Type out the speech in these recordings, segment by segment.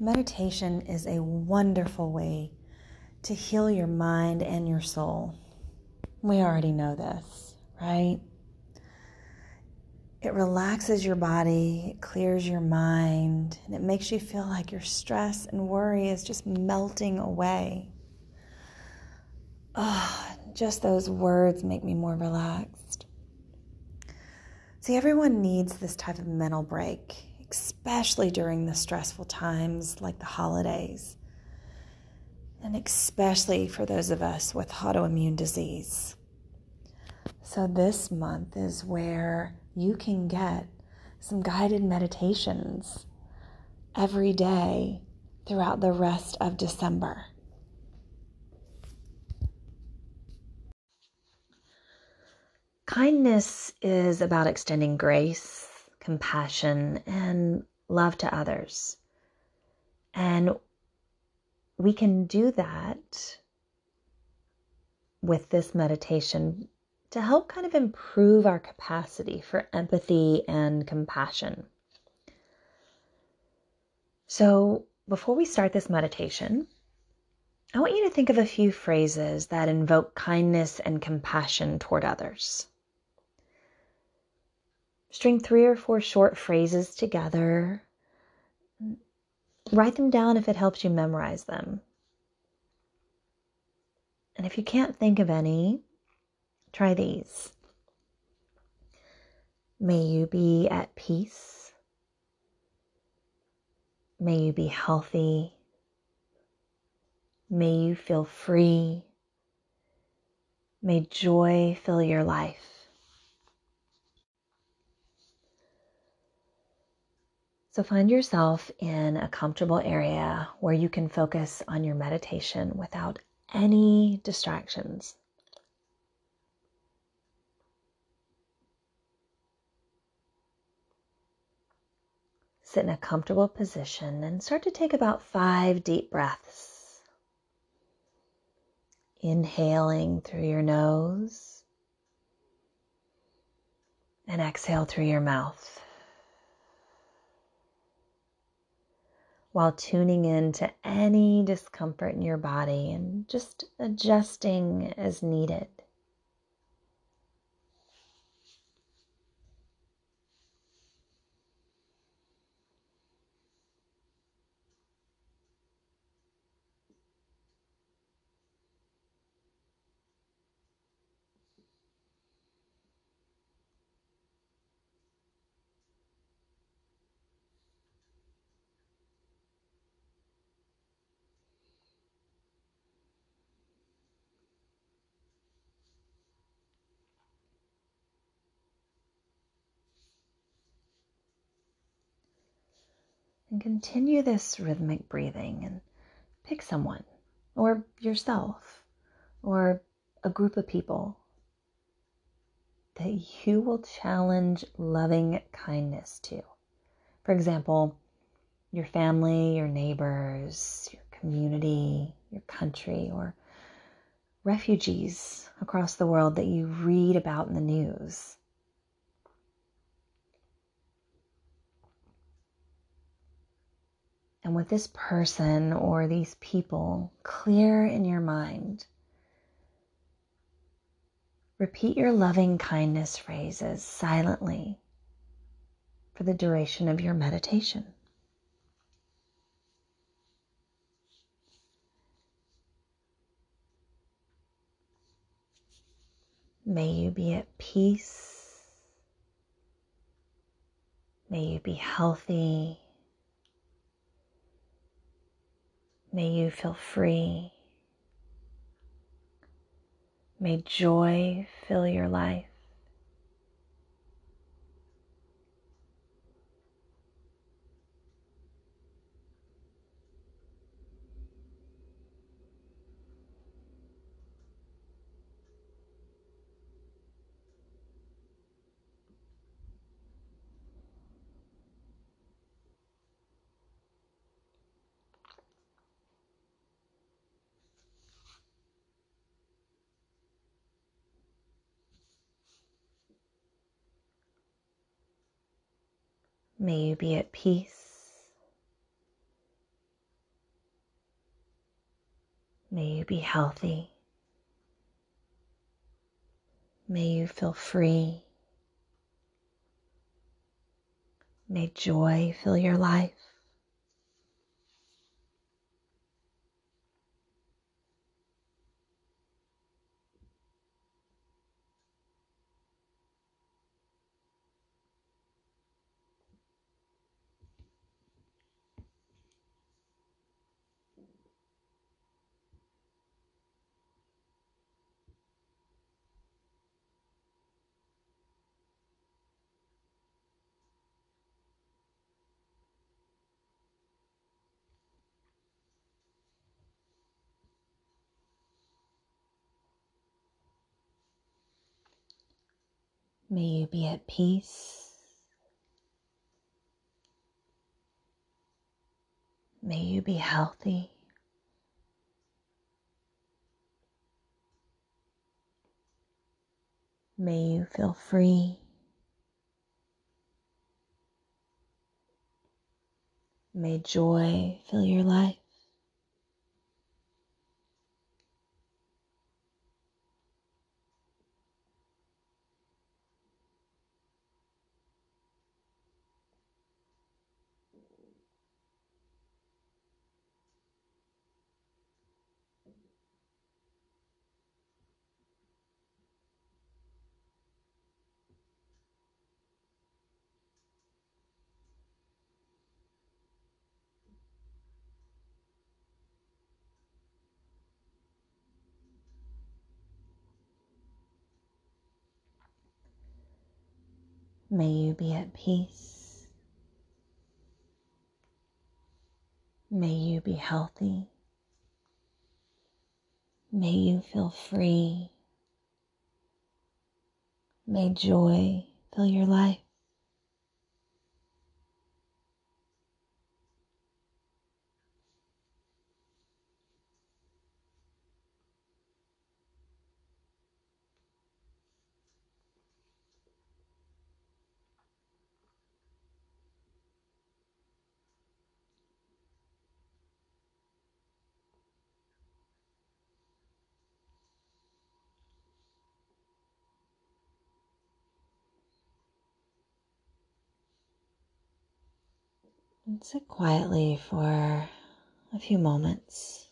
meditation is a wonderful way to heal your mind and your soul. We already know this, right? It relaxes your body, it clears your mind, and it makes you feel like your stress and worry is just melting away. Oh, just those words make me more relaxed. See, everyone needs this type of mental break, especially during the stressful times like the holidays, and especially for those of us with autoimmune disease. So, this month is where you can get some guided meditations every day throughout the rest of December. Kindness is about extending grace, compassion, and love to others. And we can do that with this meditation to help kind of improve our capacity for empathy and compassion. So, before we start this meditation, I want you to think of a few phrases that invoke kindness and compassion toward others. String three or four short phrases together. Write them down if it helps you memorize them. And if you can't think of any, try these. May you be at peace. May you be healthy. May you feel free. May joy fill your life. So find yourself in a comfortable area where you can focus on your meditation without any distractions. Sit in a comfortable position and start to take about five deep breaths. Inhaling through your nose and exhale through your mouth. While tuning in to any discomfort in your body and just adjusting as needed. And continue this rhythmic breathing and pick someone, or yourself, or a group of people that you will challenge loving kindness to. For example, your family, your neighbors, your community, your country, or refugees across the world that you read about in the news. And with this person or these people clear in your mind, repeat your loving kindness phrases silently for the duration of your meditation. May you be at peace. May you be healthy. May you feel free. May joy fill your life. May you be at peace. May you be healthy. May you feel free. May joy fill your life. May you be at peace. May you be healthy. May you feel free. May joy fill your life. May you be at peace. May you be healthy. May you feel free. May joy fill your life. And sit quietly for a few moments.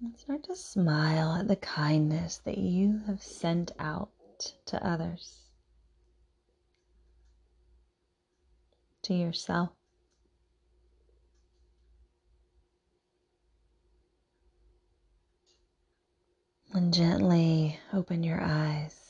And start to smile at the kindness that you have sent out to others, to yourself. And gently open your eyes.